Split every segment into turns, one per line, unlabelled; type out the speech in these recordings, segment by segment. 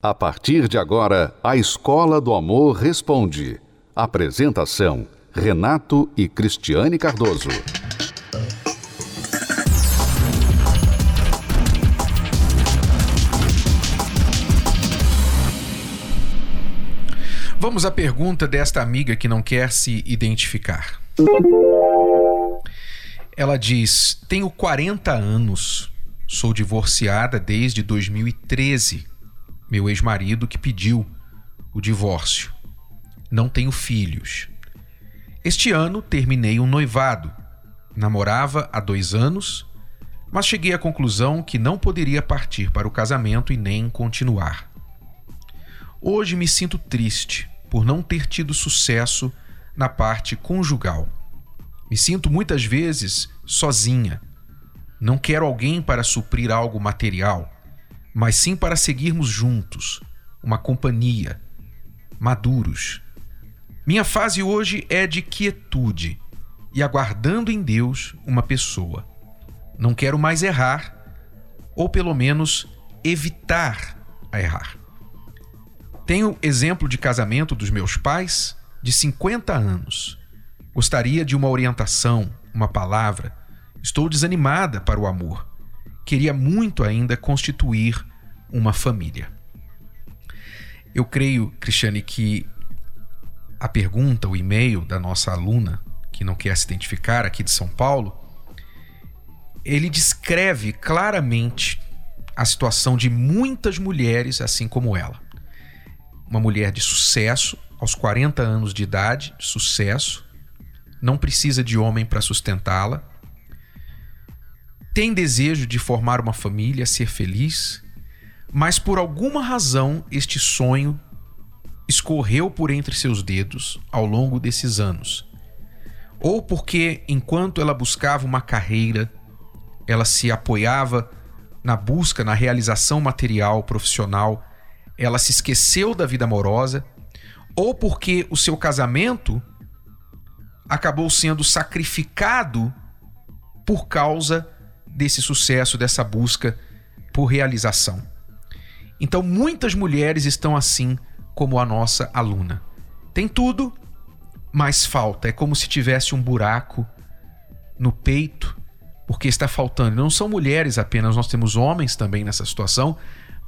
A partir de agora, a Escola do Amor Responde. Apresentação: Renato e Cristiane Cardoso.
Vamos à pergunta desta amiga que não quer se identificar. Ela diz: Tenho 40 anos, sou divorciada desde 2013 meu ex-marido, que pediu o divórcio. Não tenho filhos. Este ano terminei um noivado. Namorava há dois anos, mas cheguei à conclusão que não poderia partir para o casamento e nem continuar. Hoje me sinto triste por não ter tido sucesso na parte conjugal. Me sinto muitas vezes sozinha. Não quero alguém para suprir algo material mas sim para seguirmos juntos, uma companhia, maduros. Minha fase hoje é de quietude e aguardando em Deus uma pessoa. Não quero mais errar, ou pelo menos evitar a errar. Tenho exemplo de casamento dos meus pais de 50 anos. Gostaria de uma orientação, uma palavra. Estou desanimada para o amor. Queria muito ainda constituir uma família. Eu creio, Cristiane, que a pergunta, o e-mail da nossa aluna, que não quer se identificar aqui de São Paulo, ele descreve claramente a situação de muitas mulheres assim como ela. Uma mulher de sucesso, aos 40 anos de idade, sucesso, não precisa de homem para sustentá-la, tem desejo de formar uma família, ser feliz, mas por alguma razão este sonho escorreu por entre seus dedos ao longo desses anos. Ou porque, enquanto ela buscava uma carreira, ela se apoiava na busca, na realização material, profissional, ela se esqueceu da vida amorosa, ou porque o seu casamento acabou sendo sacrificado por causa desse sucesso, dessa busca por realização. Então, muitas mulheres estão assim como a nossa aluna. Tem tudo, mas falta. É como se tivesse um buraco no peito, porque está faltando. Não são mulheres apenas, nós temos homens também nessa situação,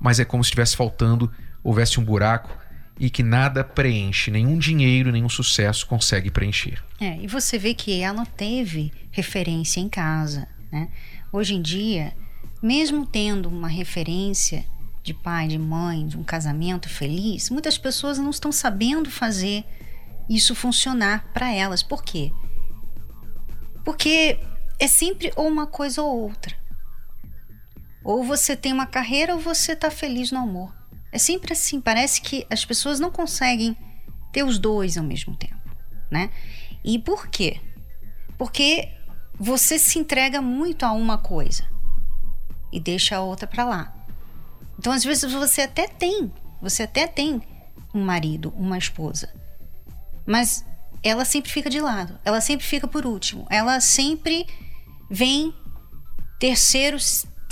mas é como se estivesse faltando, houvesse um buraco e que nada preenche, nenhum dinheiro, nenhum sucesso consegue preencher.
É, e você vê que ela teve referência em casa, né? Hoje em dia, mesmo tendo uma referência de pai, de mãe, de um casamento feliz, muitas pessoas não estão sabendo fazer isso funcionar para elas. Por quê? Porque é sempre ou uma coisa ou outra. Ou você tem uma carreira ou você está feliz no amor. É sempre assim. Parece que as pessoas não conseguem ter os dois ao mesmo tempo, né? E por quê? Porque você se entrega muito a uma coisa e deixa a outra para lá. Então, às vezes, você até tem, você até tem um marido, uma esposa. Mas ela sempre fica de lado, ela sempre fica por último, ela sempre vem terceiro,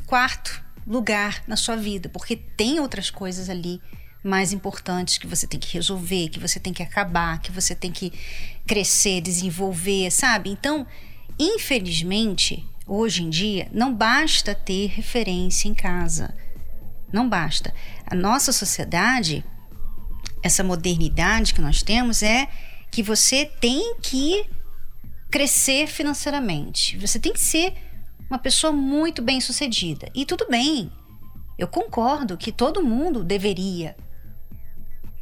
quarto lugar na sua vida, porque tem outras coisas ali mais importantes que você tem que resolver, que você tem que acabar, que você tem que crescer, desenvolver, sabe? Então, infelizmente, hoje em dia, não basta ter referência em casa. Não basta. A nossa sociedade, essa modernidade que nós temos é que você tem que crescer financeiramente. Você tem que ser uma pessoa muito bem sucedida. E tudo bem. Eu concordo que todo mundo deveria.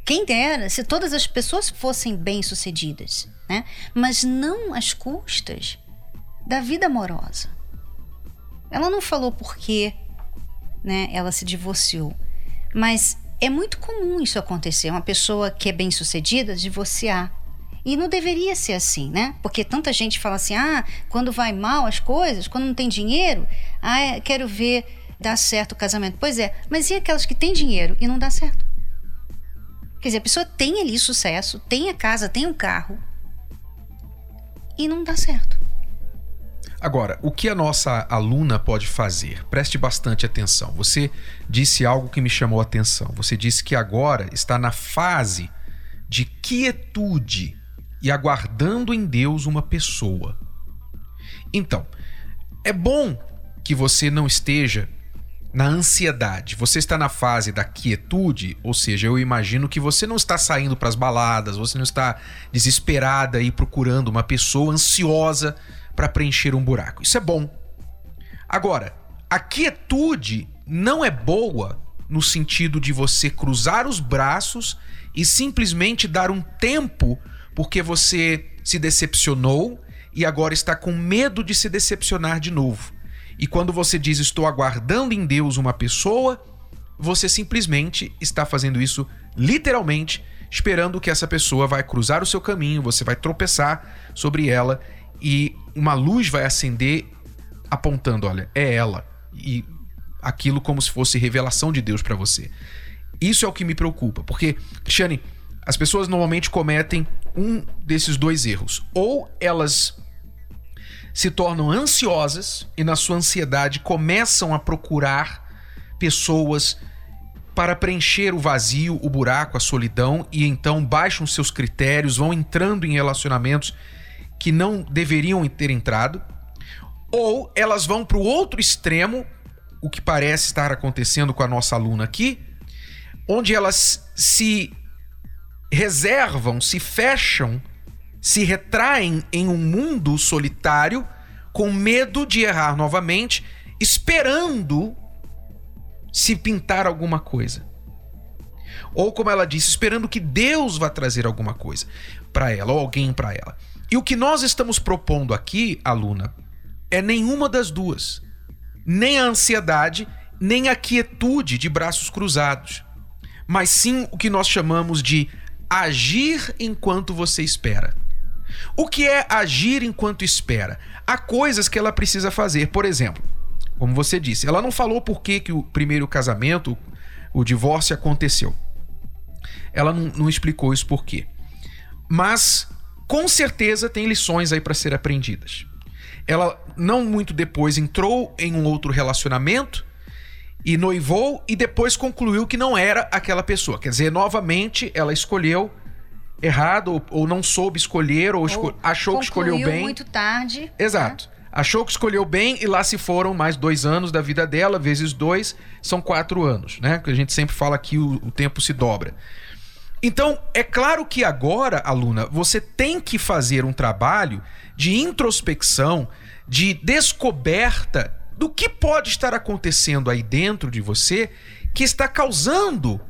Quem dera se todas as pessoas fossem bem sucedidas, né? Mas não às custas da vida amorosa. Ela não falou por quê né, ela se divorciou. Mas é muito comum isso acontecer, uma pessoa que é bem sucedida divorciar. E não deveria ser assim, né? Porque tanta gente fala assim: ah, quando vai mal as coisas, quando não tem dinheiro, ah, quero ver dar certo o casamento. Pois é, mas e aquelas que têm dinheiro e não dá certo? Quer dizer, a pessoa tem ali sucesso, tem a casa, tem o um carro e não dá certo.
Agora, o que a nossa aluna pode fazer? Preste bastante atenção. Você disse algo que me chamou a atenção. Você disse que agora está na fase de quietude e aguardando em Deus uma pessoa. Então, é bom que você não esteja na ansiedade. Você está na fase da quietude, ou seja, eu imagino que você não está saindo para as baladas, você não está desesperada e procurando uma pessoa ansiosa para preencher um buraco. Isso é bom. Agora, a quietude não é boa no sentido de você cruzar os braços e simplesmente dar um tempo porque você se decepcionou e agora está com medo de se decepcionar de novo. E quando você diz estou aguardando em Deus uma pessoa, você simplesmente está fazendo isso literalmente, esperando que essa pessoa vai cruzar o seu caminho, você vai tropeçar sobre ela e uma luz vai acender apontando, olha, é ela. E aquilo como se fosse revelação de Deus para você. Isso é o que me preocupa, porque, Cristiane, as pessoas normalmente cometem um desses dois erros. Ou elas se tornam ansiosas e, na sua ansiedade, começam a procurar pessoas para preencher o vazio, o buraco, a solidão e então baixam seus critérios, vão entrando em relacionamentos que não deveriam ter entrado, ou elas vão para o outro extremo, o que parece estar acontecendo com a nossa aluna aqui, onde elas se reservam, se fecham, se retraem em um mundo solitário, com medo de errar novamente, esperando se pintar alguma coisa. Ou como ela disse, esperando que Deus vá trazer alguma coisa para ela, ou alguém para ela. E o que nós estamos propondo aqui, aluna, é nenhuma das duas. Nem a ansiedade, nem a quietude de braços cruzados. Mas sim o que nós chamamos de agir enquanto você espera. O que é agir enquanto espera? Há coisas que ela precisa fazer. Por exemplo, como você disse, ela não falou por que, que o primeiro casamento, o divórcio aconteceu. Ela não, não explicou isso por quê. Mas com certeza tem lições aí para ser aprendidas. Ela não muito depois entrou em um outro relacionamento e noivou e depois concluiu que não era aquela pessoa. Quer dizer, novamente ela escolheu errado ou, ou não soube escolher ou, esco achou que escolheu bem.
muito tarde.
Exato. Né? Achou que escolheu bem e lá se foram mais dois anos da vida dela, vezes dois, são quatro anos, né? Que a gente sempre fala que o, o tempo se dobra. Então, é claro que agora, aluna, você tem que fazer um trabalho de introspecção, de descoberta do que pode estar acontecendo aí dentro de você que está causando,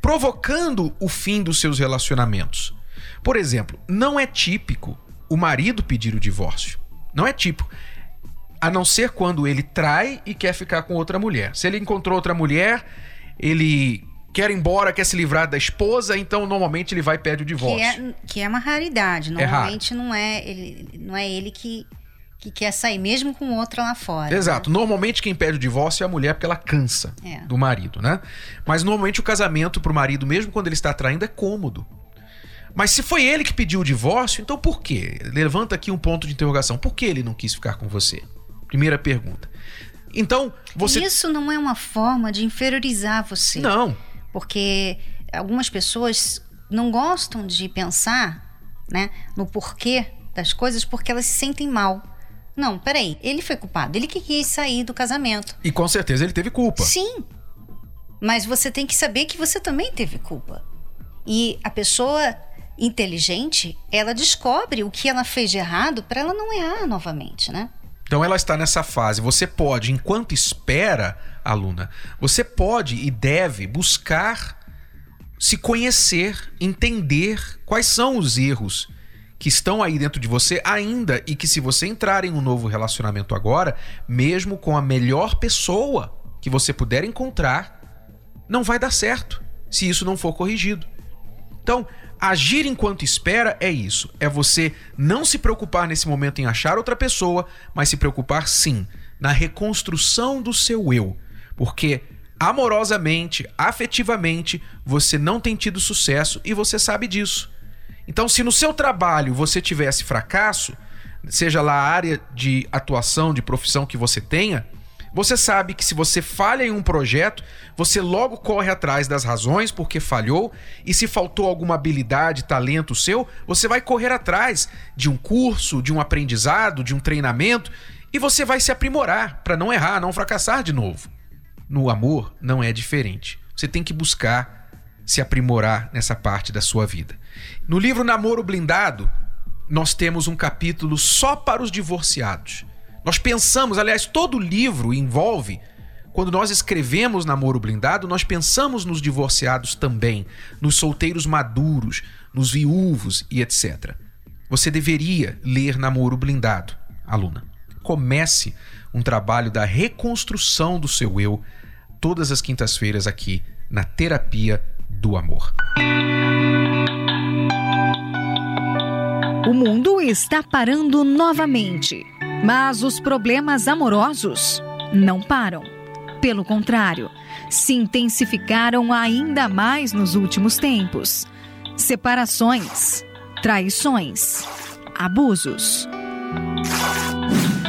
provocando o fim dos seus relacionamentos. Por exemplo, não é típico o marido pedir o divórcio. Não é típico. A não ser quando ele trai e quer ficar com outra mulher. Se ele encontrou outra mulher, ele quer ir embora, quer se livrar da esposa, então normalmente ele vai e pede o divórcio.
Que é, que é uma raridade. É normalmente é não, é ele, não é ele que, que quer sair, mesmo com outra lá fora.
Né? Exato. Né? Normalmente quem pede o divórcio é a mulher porque ela cansa é. do marido, né? Mas normalmente o casamento pro marido, mesmo quando ele está traindo, é cômodo. Mas se foi ele que pediu o divórcio, então por quê? Levanta aqui um ponto de interrogação. Por que ele não quis ficar com você? Primeira pergunta. Então, você.
Isso não é uma forma de inferiorizar você.
Não
porque algumas pessoas não gostam de pensar né, no porquê das coisas porque elas se sentem mal. Não, peraí, ele foi culpado, ele que quis sair do casamento.
E com certeza ele teve culpa.
Sim. Mas você tem que saber que você também teve culpa. E a pessoa inteligente, ela descobre o que ela fez de errado para ela não errar novamente, né?
Então ela está nessa fase. Você pode, enquanto espera, aluna, você pode e deve buscar se conhecer, entender quais são os erros que estão aí dentro de você ainda e que se você entrar em um novo relacionamento agora, mesmo com a melhor pessoa que você puder encontrar, não vai dar certo se isso não for corrigido. Então, Agir enquanto espera é isso. É você não se preocupar nesse momento em achar outra pessoa, mas se preocupar sim na reconstrução do seu eu. Porque amorosamente, afetivamente, você não tem tido sucesso e você sabe disso. Então, se no seu trabalho você tivesse fracasso, seja lá a área de atuação, de profissão que você tenha, você sabe que se você falha em um projeto, você logo corre atrás das razões porque falhou, e se faltou alguma habilidade, talento seu, você vai correr atrás de um curso, de um aprendizado, de um treinamento, e você vai se aprimorar para não errar, não fracassar de novo. No amor não é diferente. Você tem que buscar se aprimorar nessa parte da sua vida. No livro Namoro Blindado, nós temos um capítulo só para os divorciados. Nós pensamos, aliás, todo livro envolve quando nós escrevemos Namoro Blindado, nós pensamos nos divorciados também, nos solteiros maduros, nos viúvos e etc. Você deveria ler Namoro Blindado, aluna. Comece um trabalho da reconstrução do seu eu todas as quintas-feiras aqui na Terapia do Amor.
O mundo está parando novamente, mas os problemas amorosos não param. Pelo contrário, se intensificaram ainda mais nos últimos tempos. Separações, traições, abusos.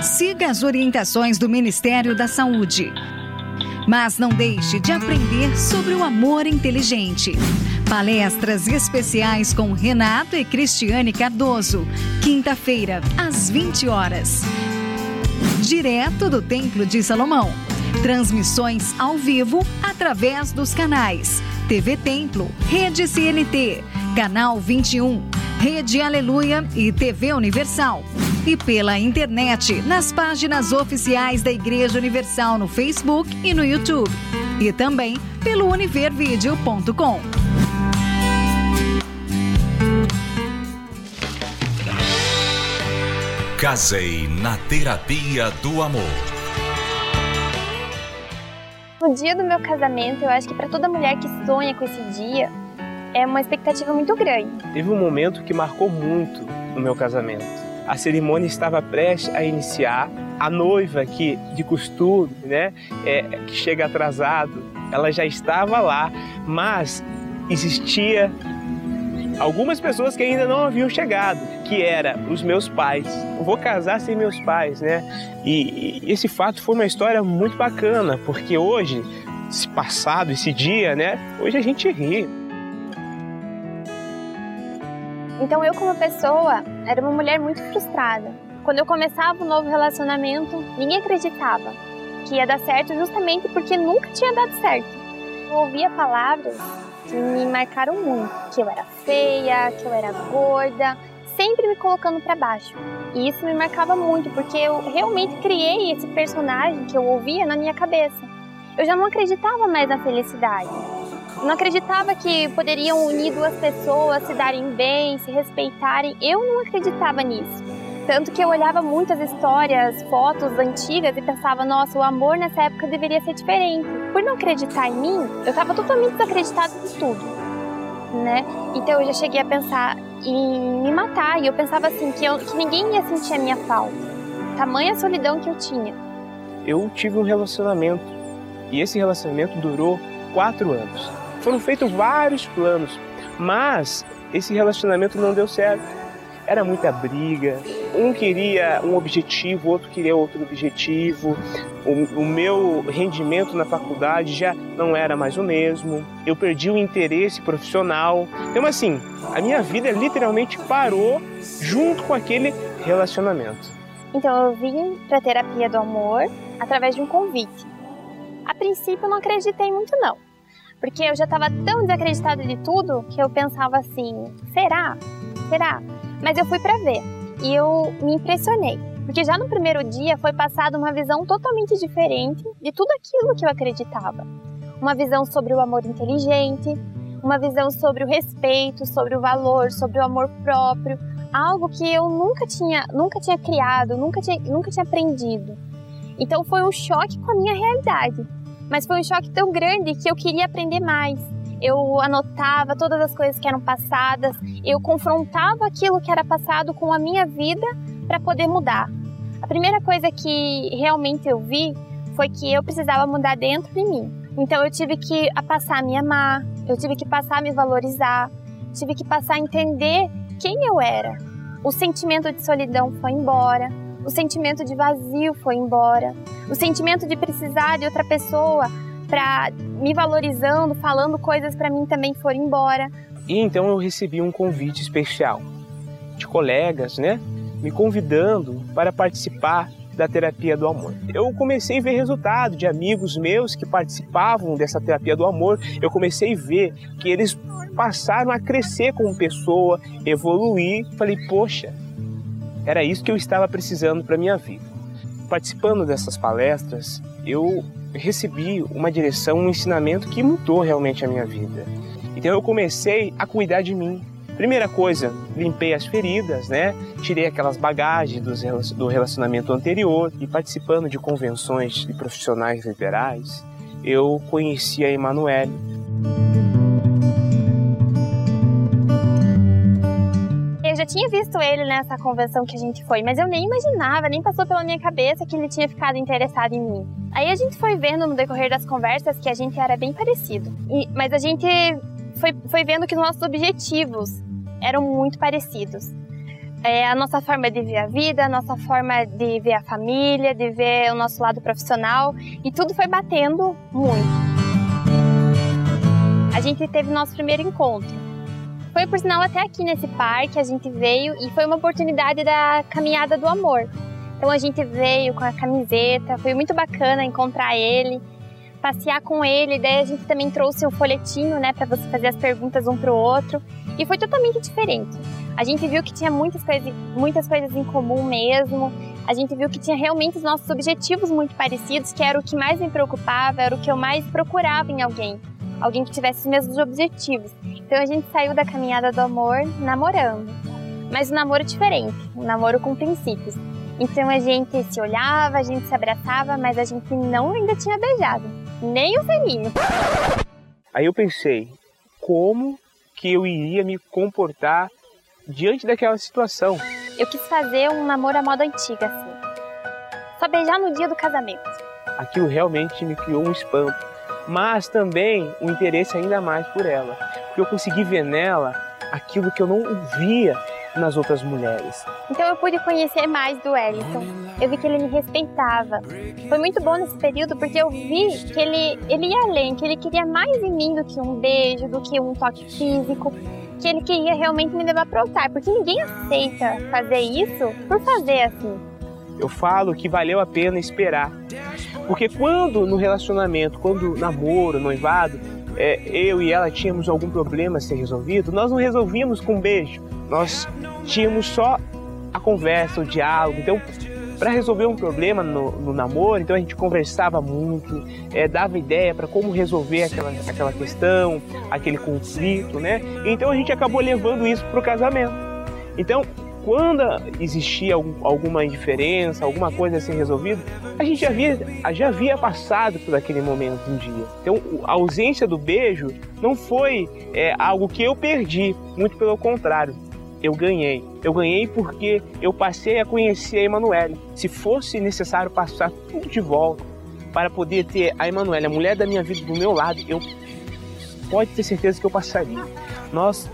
Siga as orientações do Ministério da Saúde. Mas não deixe de aprender sobre o amor inteligente. Palestras especiais com Renato e Cristiane Cardoso. Quinta-feira, às 20 horas. Direto do Templo de Salomão. Transmissões ao vivo através dos canais TV Templo, Rede CNT, Canal 21, Rede Aleluia e TV Universal. E pela internet, nas páginas oficiais da Igreja Universal no Facebook e no YouTube. E também pelo univervideo.com.
Casei na terapia do amor.
No dia do meu casamento, eu acho que para toda mulher que sonha com esse dia, é uma expectativa muito grande.
Teve um momento que marcou muito no meu casamento. A cerimônia estava prestes a iniciar. A noiva que de costume, né, é, que chega atrasado, ela já estava lá, mas existia algumas pessoas que ainda não haviam chegado, que era os meus pais. Eu vou casar sem meus pais, né? E, e esse fato foi uma história muito bacana, porque hoje, esse passado, esse dia, né? Hoje a gente ri.
Então eu como pessoa era uma mulher muito frustrada. Quando eu começava um novo relacionamento, ninguém acreditava que ia dar certo justamente porque nunca tinha dado certo. Eu ouvia palavras que me marcaram muito, que eu era feia, que eu era gorda, sempre me colocando para baixo. E isso me marcava muito, porque eu realmente criei esse personagem que eu ouvia na minha cabeça. Eu já não acreditava mais na felicidade. Não acreditava que poderiam unir duas pessoas, se darem bem, se respeitarem. Eu não acreditava nisso. Tanto que eu olhava muitas histórias, fotos antigas e pensava, nossa, o amor nessa época deveria ser diferente. Por não acreditar em mim, eu estava totalmente desacreditada de tudo, né? Então eu já cheguei a pensar em me matar e eu pensava assim que, eu, que ninguém ia sentir a minha falta. Tamanha solidão que eu tinha.
Eu tive um relacionamento e esse relacionamento durou quatro anos. Foram feitos vários planos, mas esse relacionamento não deu certo era muita briga. Um queria um objetivo, outro queria outro objetivo. O, o, meu rendimento na faculdade já não era mais o mesmo. Eu perdi o interesse profissional. Então, assim, a minha vida literalmente parou junto com aquele relacionamento.
Então, eu vim para terapia do amor através de um convite. A princípio, eu não acreditei muito, não. Porque eu já estava tão desacreditada de tudo que eu pensava assim: será? Será? mas eu fui para ver e eu me impressionei, porque já no primeiro dia foi passada uma visão totalmente diferente de tudo aquilo que eu acreditava. Uma visão sobre o amor inteligente, uma visão sobre o respeito, sobre o valor, sobre o amor próprio, algo que eu nunca tinha, nunca tinha criado, nunca tinha, nunca tinha aprendido. Então foi um choque com a minha realidade, mas foi um choque tão grande que eu queria aprender mais eu anotava todas as coisas que eram passadas, eu confrontava aquilo que era passado com a minha vida para poder mudar. A primeira coisa que realmente eu vi foi que eu precisava mudar dentro de mim. Então eu tive que passar a me amar, eu tive que passar a me valorizar, tive que passar a entender quem eu era, o sentimento de solidão foi embora, o sentimento de vazio foi embora, o sentimento de precisar de outra pessoa para me valorizando, falando coisas para mim também foram embora.
E então eu recebi um convite especial de colegas, né, me convidando para participar da terapia do amor. Eu comecei a ver resultado de amigos meus que participavam dessa terapia do amor. Eu comecei a ver que eles passaram a crescer como pessoa, evoluir. Falei, poxa, era isso que eu estava precisando para minha vida. Participando dessas palestras, eu recebi uma direção, um ensinamento que mudou realmente a minha vida. Então eu comecei a cuidar de mim, Primeira coisa, limpei as feridas, né? Tirei aquelas bagagens do relacionamento anterior e participando de convenções de profissionais liberais, eu conheci a Emanuele.
Visto ele nessa convenção que a gente foi, mas eu nem imaginava, nem passou pela minha cabeça que ele tinha ficado interessado em mim. Aí a gente foi vendo no decorrer das conversas que a gente era bem parecido. E, mas a gente foi, foi vendo que nossos objetivos eram muito parecidos. É, a nossa forma de ver a vida, a nossa forma de ver a família, de ver o nosso lado profissional, e tudo foi batendo muito. A gente teve nosso primeiro encontro. Foi, por sinal, até aqui nesse parque a gente veio e foi uma oportunidade da caminhada do amor. Então a gente veio com a camiseta, foi muito bacana encontrar ele, passear com ele, daí a gente também trouxe o um folhetinho, né, para você fazer as perguntas um pro outro. E foi totalmente diferente. A gente viu que tinha muitas coisas, muitas coisas em comum mesmo. A gente viu que tinha realmente os nossos objetivos muito parecidos, que era o que mais me preocupava, era o que eu mais procurava em alguém. Alguém que tivesse os mesmos objetivos. Então a gente saiu da caminhada do amor namorando. Mas um namoro diferente, um namoro com princípios. Então a gente se olhava, a gente se abraçava, mas a gente não ainda tinha beijado, nem o selinho.
Aí eu pensei, como que eu iria me comportar diante daquela situação.
Eu quis fazer um namoro à moda antiga, assim. Só beijar no dia do casamento.
Aquilo realmente me criou um espanto, mas também um interesse ainda mais por ela, porque eu consegui ver nela aquilo que eu não via nas outras mulheres.
Então eu pude conhecer mais do Wellington. Eu vi que ele me respeitava. Foi muito bom nesse período porque eu vi que ele, ele ia além, que ele queria mais em mim do que um beijo, do que um toque físico, que ele queria realmente me levar para o altar, porque ninguém aceita fazer isso por fazer assim.
Eu falo que valeu a pena esperar. Porque quando no relacionamento, quando namoro, noivado, é, eu e ela tínhamos algum problema a ser resolvido, nós não resolvíamos com um beijo. Nós tínhamos só a conversa, o diálogo. Então, para resolver um problema no, no, namoro, então a gente conversava muito, é, dava ideia para como resolver aquela, aquela questão, aquele conflito, né? Então a gente acabou levando isso para o casamento. Então, quando existia algum, alguma indiferença, alguma coisa a ser resolvida, a gente já havia, já havia passado por aquele momento um dia. Então, a ausência do beijo não foi é, algo que eu perdi, muito pelo contrário eu ganhei. Eu ganhei porque eu passei a conhecer a Emanuele. Se fosse necessário passar tudo de volta para poder ter a Emanuele, a mulher da minha vida, do meu lado, eu pode ter certeza que eu passaria. Nós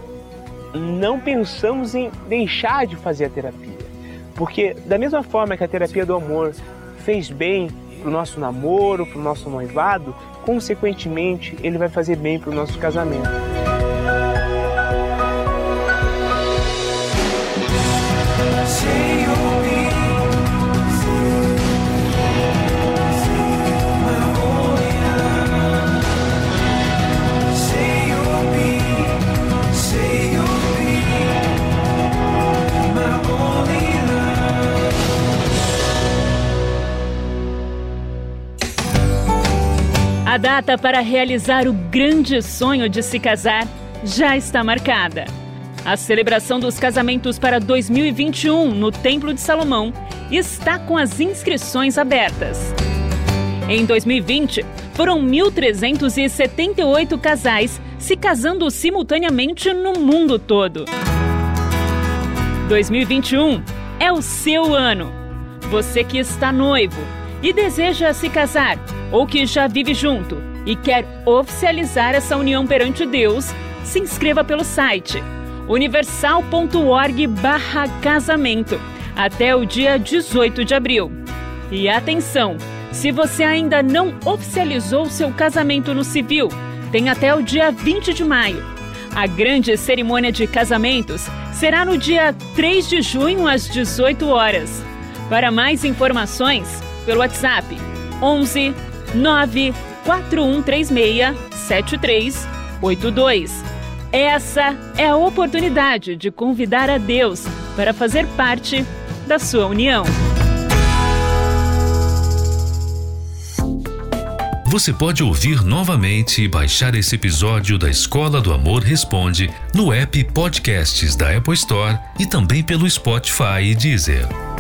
não pensamos em deixar de fazer a terapia. Porque da mesma forma que a terapia do amor fez bem para o nosso namoro, para o nosso noivado, consequentemente ele vai fazer bem para o nosso casamento.
A data para realizar o grande sonho de se casar já está marcada. A celebração dos casamentos para 2021 no Templo de Salomão está com as inscrições abertas. Em 2020, foram 1.378 casais se casando simultaneamente no mundo todo. 2021 é o seu ano. Você que está noivo e deseja se casar ou que já vive junto e quer oficializar essa união perante Deus, se inscreva pelo site universal.org/casamento até o dia 18 de abril. E atenção, se você ainda não oficializou seu casamento no civil, tem até o dia 20 de maio. A grande cerimônia de casamentos será no dia 3 de junho às 18 horas. Para mais informações, pelo WhatsApp 11 9 4136 7382. Essa é a oportunidade de convidar a Deus para fazer parte da sua união.
Você pode ouvir novamente e baixar esse episódio da Escola do Amor Responde no app Podcasts da Apple Store e também pelo Spotify e Deezer.